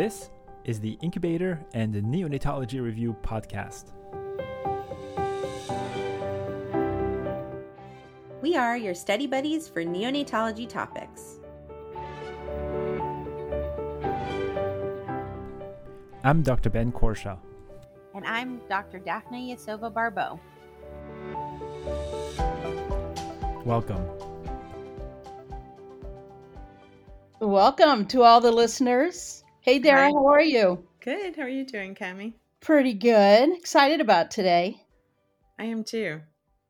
This is the Incubator and Neonatology Review podcast. We are your study buddies for neonatology topics. I'm Dr. Ben Courchia. And I'm Dr. Daphna Yasova Barbeau. Welcome. Welcome to all the listeners. Hey, Dara, Hi. how are you? Good. How are you doing, Cami? Pretty good. Excited about today. I am too.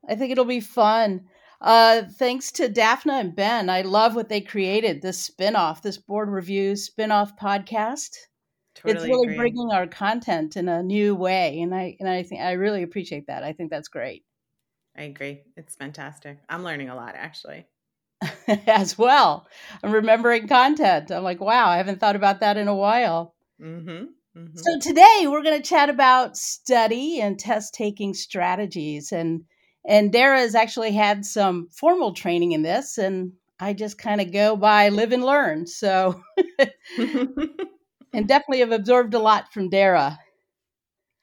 I think it'll be fun. Uh, thanks to Daphna and Ben. I love what they created this spin-off, this board review spin-off podcast. Totally it's really agree. bringing our content in a new way, and I and I think I really appreciate that. I think that's great I agree. It's fantastic. I'm learning a lot, actually. as well. I'm remembering content. I'm like, wow, I haven't thought about that in a while. Mm-hmm. hmm So today we're going to chat about study and test taking strategies and and Dara has actually had some formal training in this and I just kind of go by live and learn. So and definitely have absorbed a lot from Dara.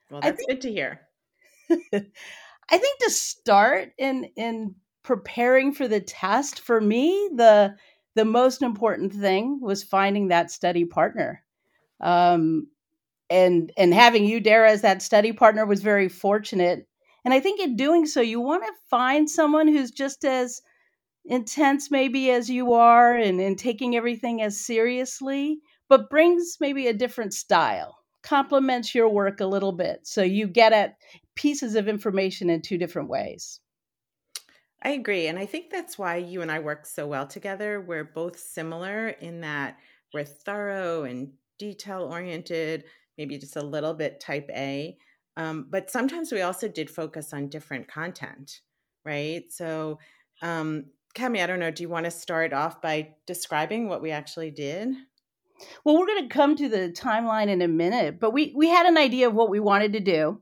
well, that's good to hear. I think to start in in preparing for the test for me the the most important thing was finding that study partner. Um and and having you Dara as that study partner was very fortunate. And I think in doing so you want to find someone who's just as intense maybe as you are and, and taking everything as seriously, but brings maybe a different style, complements your work a little bit. So you get at pieces of information in two different ways. I agree. And I think that's why you and I work so well together. We're both similar in that we're thorough and detail oriented, maybe just a little bit type A. Um, but sometimes we also did focus on different content, right? So, um, I don't know, do you want to start off by describing what we actually did? Well, we're going to come to the timeline in a minute, but we we had an idea of what we wanted to do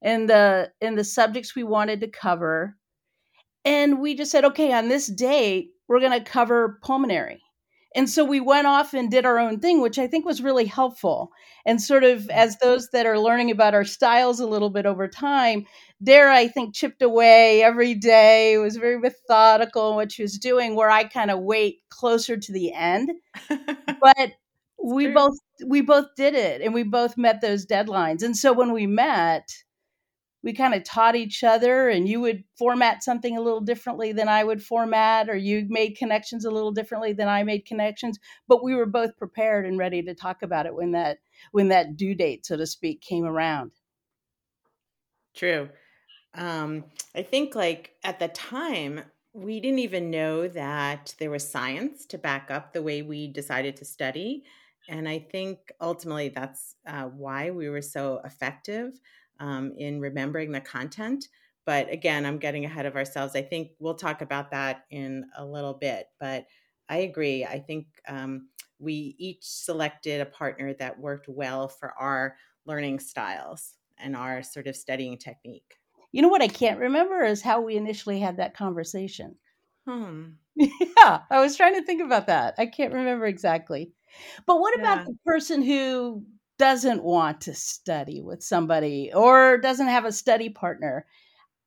and the and the subjects we wanted to cover. And we just said, okay, on this date, we're going to cover pulmonary. And so we went off and did our own thing, which I think was really helpful. And sort of mm. as those that are learning about our styles a little bit over time, Dara, I think, chipped away every day, it was very methodical in what she was doing, where I kind of wait closer to the end. But we true. both we both did it and we both met those deadlines. And so when we met, we kind of taught each other and you would format something a little differently than I would format or you made connections a little differently than I made connections, but we were both prepared and ready to talk about it when that when that due date so to speak came around. True. Um, I think, like, at the time, we didn't even know that there was science to back up the way we decided to study. And I think ultimately that's uh, why we were so effective um, in remembering the content. But again, I'm getting ahead of ourselves. I think we'll talk about that in a little bit. But I agree. I think um, we each selected a partner that worked well for our learning styles and our sort of studying technique. You know what I can't remember is how we initially had that conversation. Hmm. Yeah, I was trying to think about that. I can't remember exactly. But what about the person who doesn't want to study with somebody or doesn't have a study partner?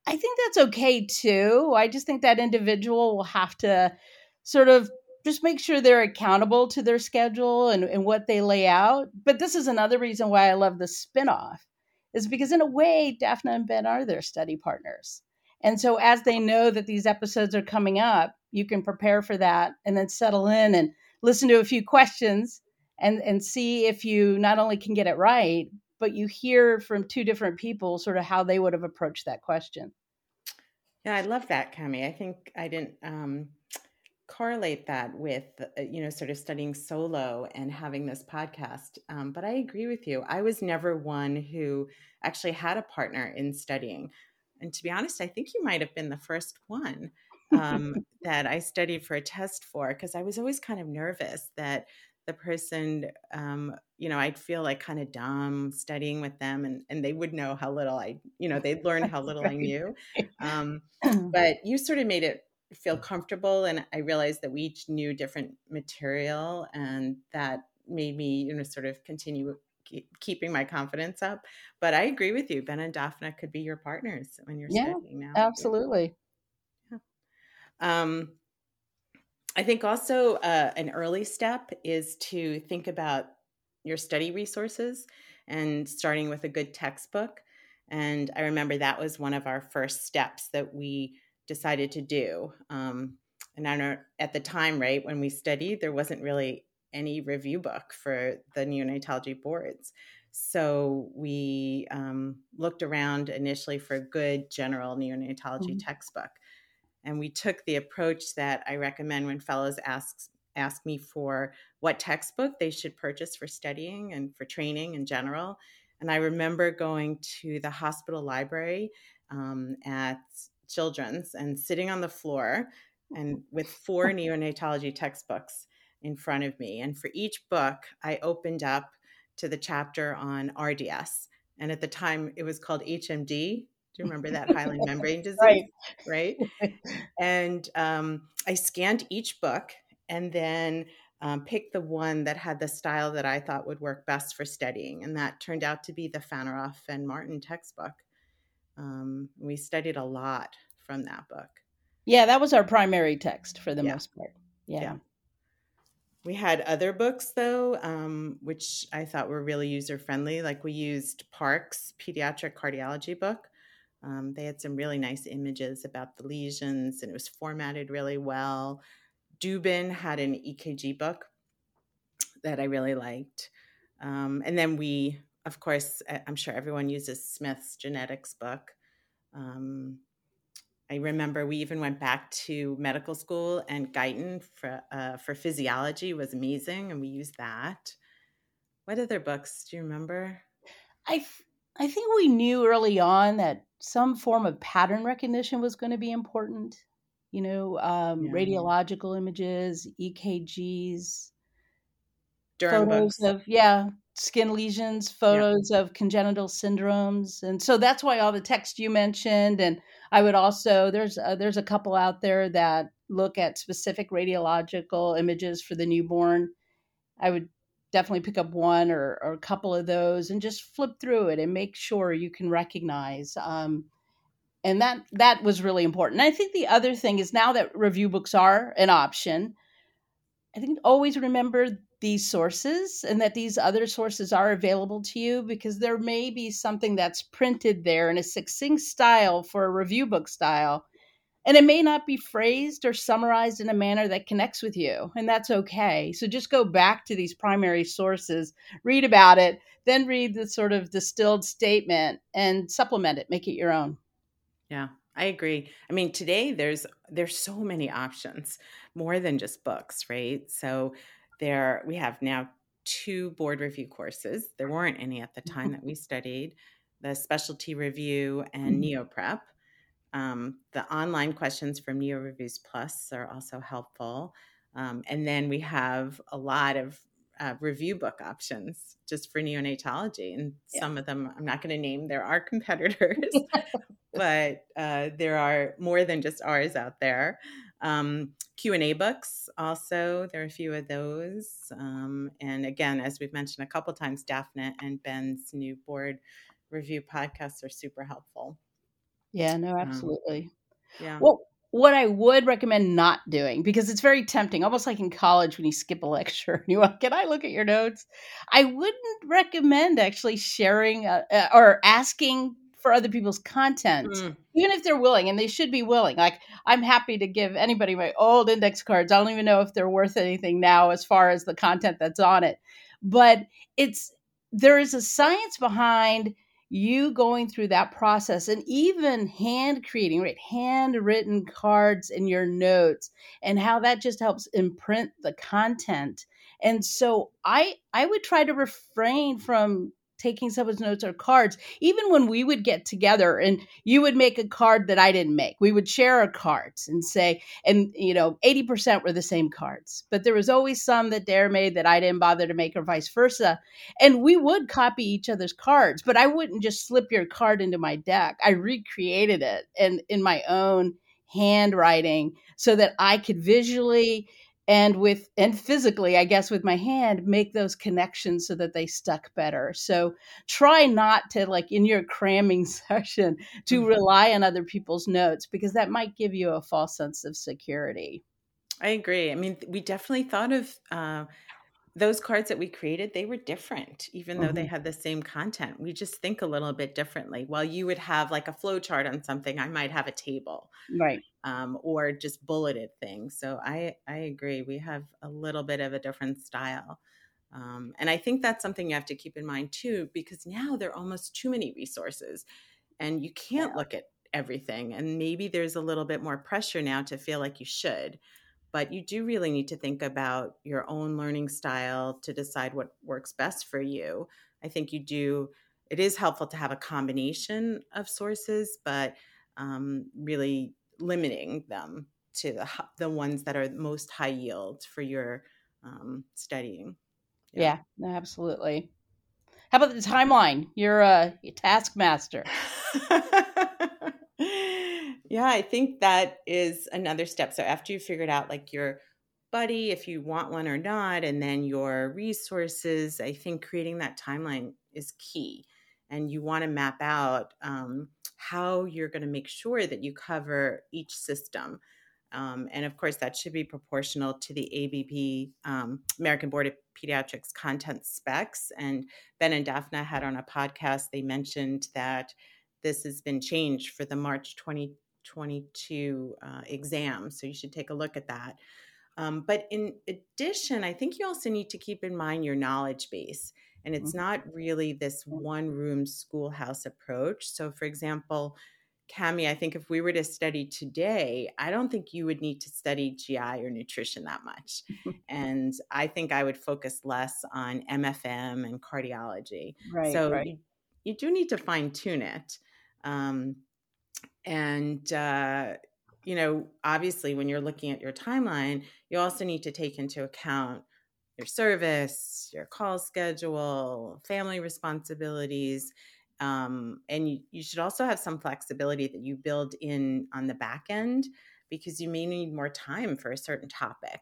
I think that's okay too. I just think that individual will have to sort of just make sure they're accountable to their schedule and, and what they lay out. But this is another reason why I love the spinoff, is because in a way, Daphna and Ben are their study partners. And so as they know that these episodes are coming up, you can prepare for that and then settle in and listen to a few questions and and see if you not only can get it right, but you hear from two different people sort of how they would have approached that question. Yeah, I love that, Cami. I think I didn't um, correlate that with, uh, you know, sort of studying solo and having this podcast. Um, but I agree with you. I was never one who actually had a partner in studying. And to be honest, I think you might have been the first one um, that I studied for a test for because I was always kind of nervous that the person, um, you know, I'd feel like kind of dumb studying with them and, and they would know how little I, you know, they'd learn how little I knew. Um, but you sort of made it feel comfortable and i realized that we each knew different material and that made me you know sort of continue keeping my confidence up. But I agree with you. Ben and daphna could be your partners when you're yeah, studying now. Absolutely. Yeah. Um, I think also uh, an early step is to think about your study resources and starting with a good textbook. And I remember that was one of our first steps that we decided to do. Um, and I know at the time, right, when we studied, there wasn't really any review book for the neonatology boards. So we um, looked around initially for a good general neonatology mm-hmm. textbook. And we took the approach that I recommend when fellows ask, ask me for what textbook they should purchase for studying and for training in general. And I remember going to the hospital library um, at Children's and sitting on the floor and with four neonatology textbooks in front of me. And for each book, I opened up to the chapter on RDS. And at the time, it was called HMD. Do you remember that hyaline membrane disease? right. Right. and um, I scanned each book and then um, picked the one that had the style that I thought would work best for studying. And that turned out to be the Fanaroff and Martin textbook. Um, we studied a lot from that book. Yeah, that was our primary text for the yeah. most part. Yeah. yeah. We had other books though, um, which I thought were really user friendly. Like we used Park's pediatric cardiology book. Um, they had some really nice images about the lesions and it was formatted really well. Dubin had an EKG book that I really liked. Um, and then we, of course, I'm sure everyone uses Smith's genetics book. Um, I remember we even went back to medical school, and Guyton for uh, for physiology was amazing, and we used that. What other books do you remember? I I think we knew early on that some form of pattern recognition was going to be important. You know, um, yeah. radiological images, EKGs, derm photos books. of yeah skin lesions, photos yeah. of congenital syndromes, and so that's why all the text you mentioned and I would also there's uh, there's a couple out there that look at specific radiological images for the newborn. I would definitely pick up one or, or a couple of those and just flip through it and make sure you can recognize. Um, and that that was really important. And I think the other thing is now that review books are an option, I think always remember these sources and that these other sources are available to you because there may be something that's printed there in a succinct style for a review book style and it may not be phrased or summarized in a manner that connects with you and that's okay so just go back to these primary sources read about it then read the sort of distilled statement and supplement it make it your own yeah I agree. I mean, today there's there's so many options, more than just books, right? So there we have now two board review courses. There weren't any at the time that we studied the specialty review and mm-hmm. NeoPrep. Um, the online questions from Neo Reviews Plus are also helpful. Um, and then we have a lot of uh, review book options just for neonatology. And yeah. some of them, I'm not going to name, there are competitors, but uh, there are more than just ours out there. Um, Q&A books also, there are a few of those. Um, and again, as we've mentioned a couple times, Daphna and Ben's new board review podcasts are super helpful. Yeah, no, um, absolutely. Um, yeah. Well, what I would recommend not doing because it's very tempting, almost like in college when you skip a lecture and you want, can I look at your notes? I wouldn't recommend actually sharing uh, uh, or asking for other people's content, mm. even if they're willing, and they should be willing. Like, I'm happy to give anybody my old index cards. I don't even know if they're worth anything now as far as the content that's on it. But it's there is a science behind you going through that process and even hand creating right handwritten cards in your notes and how that just helps imprint the content. And so i i would try to refrain from taking someone's notes or cards. Even when we would get together and you would make a card that I didn't make, we would share our cards and say, and you know, 80% were the same cards, but there was always some that Dara made that I didn't bother to make or vice versa. And we would copy each other's cards, but I wouldn't just slip your card into my deck. I recreated it and in my own handwriting so that I could visually and with and physically i guess with my hand make those connections so that they stuck better so try not to like in your cramming session to Mhm. rely on other people's notes because that might give you a false sense of security I agree. I mean, we definitely thought of uh, those cards that we created. They were different, even though they Mhm. had the same content. We just think a little bit differently. While you would have like a flow chart on something, I might have a table right um, or just bulleted things. So I I agree. We have a little bit of a different style. Um, and I think that's something you have to keep in mind too, because now there are almost too many resources and you can't Yeah. look at everything. And maybe there's a little bit more pressure now to feel like you should. But you do really need to think about your own learning style to decide what works best for you. I think you do, it is helpful to have a combination of sources, but um, really limiting them to the, the ones that are most high yield for your um, studying. yeah, no, absolutely how about the timeline you're a taskmaster yeah, I think that is another step. So after you figured out like your buddy, if you want one or not, and then your resources, I think creating that timeline is key. And you want to map out um, how you're going to make sure that you cover each system. Um, and of course, that should be proportional to the ABP, um, American Board of Pediatrics content specs. And Ben and Daphna had on a podcast, they mentioned that this has been changed for the March 2022 uh, exam. So you should take a look at that. Um, but in addition, I think you also need to keep in mind your knowledge base. And it's not really this one room schoolhouse approach. So, for example, Cami, I think if we were to study today, I don't think you would need to study GI or nutrition that much. and I think I would focus less on MFM and cardiology. right so right you, you do need to fine tune it. Um, and, uh, you know, obviously, when you're looking at your timeline, you also need to take into account your service, your call schedule, family responsibilities. Um, and you, you should also have some flexibility that you build in on the back end because you may need more time for a certain topic.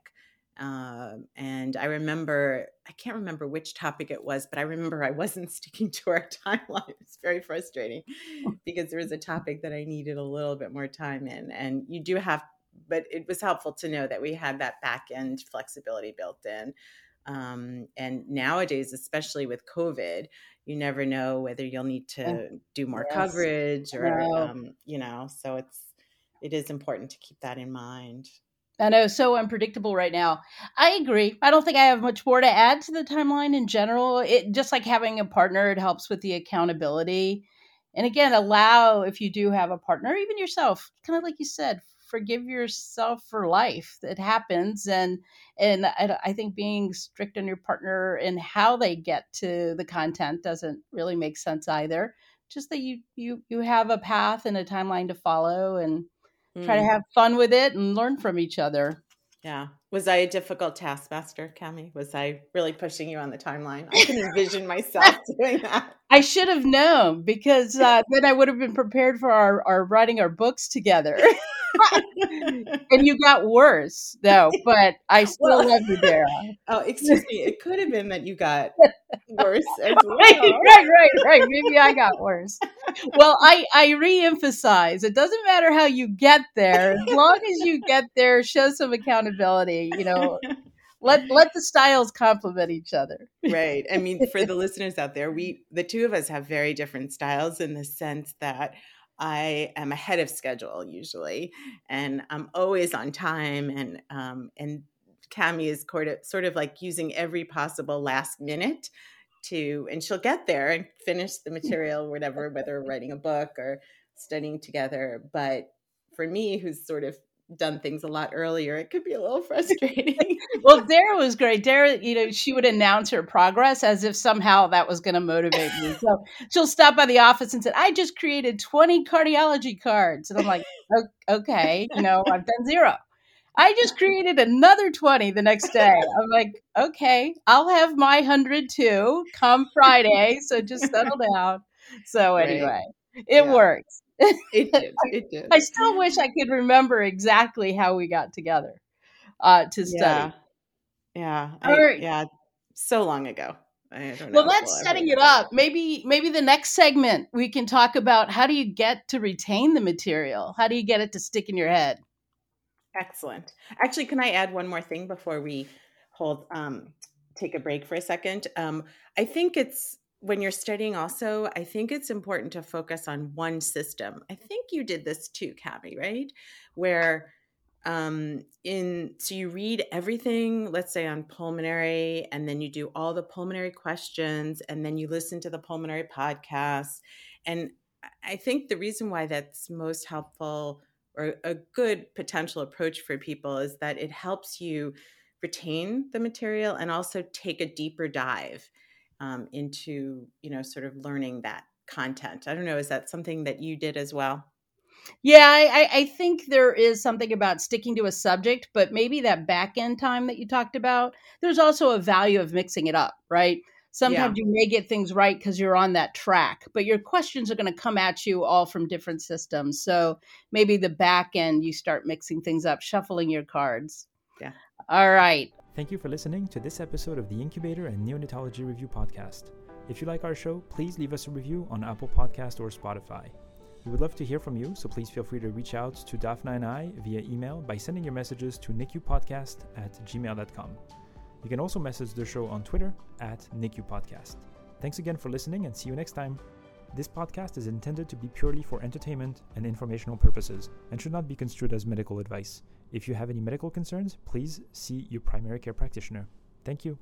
Um, and I remember, I can't remember which topic it was, but I remember I wasn't sticking to our timeline. It's very frustrating because there was a topic that I needed a little bit more time in. And you do have, but it was helpful to know that we had that back end flexibility built in. Um, and nowadays, especially with COVID, you never know whether you'll need to do more Yes. coverage or, No. um, you know, so it's, it is important to keep that in mind. I know, so unpredictable right now. I agree. I don't think I have much more to add to the timeline in general. It just like having a partner, it helps with the accountability. And again, allow if you do have a partner, even yourself, kind of like you said, forgive yourself for life. It happens, and and I, I think being strict on your partner and how they get to the content doesn't really make sense either. Just that you you you have a path and a timeline to follow, and try to Mm, have fun with it and learn from each other. yeah. Was I a difficult taskmaster, Cami? Was I really pushing you on the timeline? I can envision myself doing that. I should have known because uh, then I would have been prepared for our, our writing our books together. and you got worse though, but I still Well- love you, Dara. oh, excuse me. It could have been that you got worse as right, well. right, right, right. Maybe I got worse. Well, I I re-emphasize. It doesn't matter how you get there, as long as you get there, show some accountability. You know, let let the styles complement each other. right. I mean, for the listeners out there, we the two of us have very different styles in the sense that I am ahead of schedule usually, and I'm always on time, and um, and Cami is sort of like using every possible last minute to, and she'll get there and finish the material, whatever, whether writing a book or studying together. But for me, who's sort of done things a lot earlier, it could be a little frustrating. Well, Dara was great. Dara, you know, she would announce her progress as if somehow that was going to motivate me. So she'll stop by the office and said, "I just created twenty cardiology cards," and I'm like, "Okay, you know, I've done zero. I just created another 20 the next day. I'm like, okay, I'll have my 100 too come Friday. So just settle down. So Right. anyway, it Yeah. works. It did. It did. I still wish I could remember exactly how we got together. uh, to study. Yeah. Yeah. I, All right. Yeah. So long ago. I don't know. Well, that's we'll setting it up. Maybe maybe the next segment we can talk about how do you get to retain the material? How do you get it to stick in your head? Excellent. Actually, can I add one more thing before we hold um, take a break for a second? Um, I think it's when you're studying. Also, I think it's important to focus on one system. I think you did this too, Cami, right? Where um, in so you read everything, let's say on pulmonary, and then you do all the pulmonary questions, and then you listen to the pulmonary podcast And I think the reason why that's most helpful or a good potential approach for people is that it helps you retain the material and also take a deeper dive um, into you know sort of learning that content i don't know is that something that you did as well Yeah, I, I think there is something about sticking to a subject, but maybe that back end time that you talked about, there's also a value of mixing it up, right? Sometimes you may get things right because you're on that track, but your questions are going to come at you all from different systems. So maybe the back end, you start mixing things up, shuffling your cards. Yeah. All right. Thank you for listening to this episode of the Incubator and Neonatology Review podcast. If you like our show, please leave us a review on Apple Podcast or Spotify. We would love to hear from you, so please feel free to reach out to Daphna and I via email by sending your messages to nicupodcast at gmail.com. You can also message the show on Twitter at nicupodcast. Thanks again for listening and see you next time. This podcast is intended to be purely for entertainment and informational purposes and should not be construed as medical advice. If you have any medical concerns, please see your primary care practitioner. Thank you.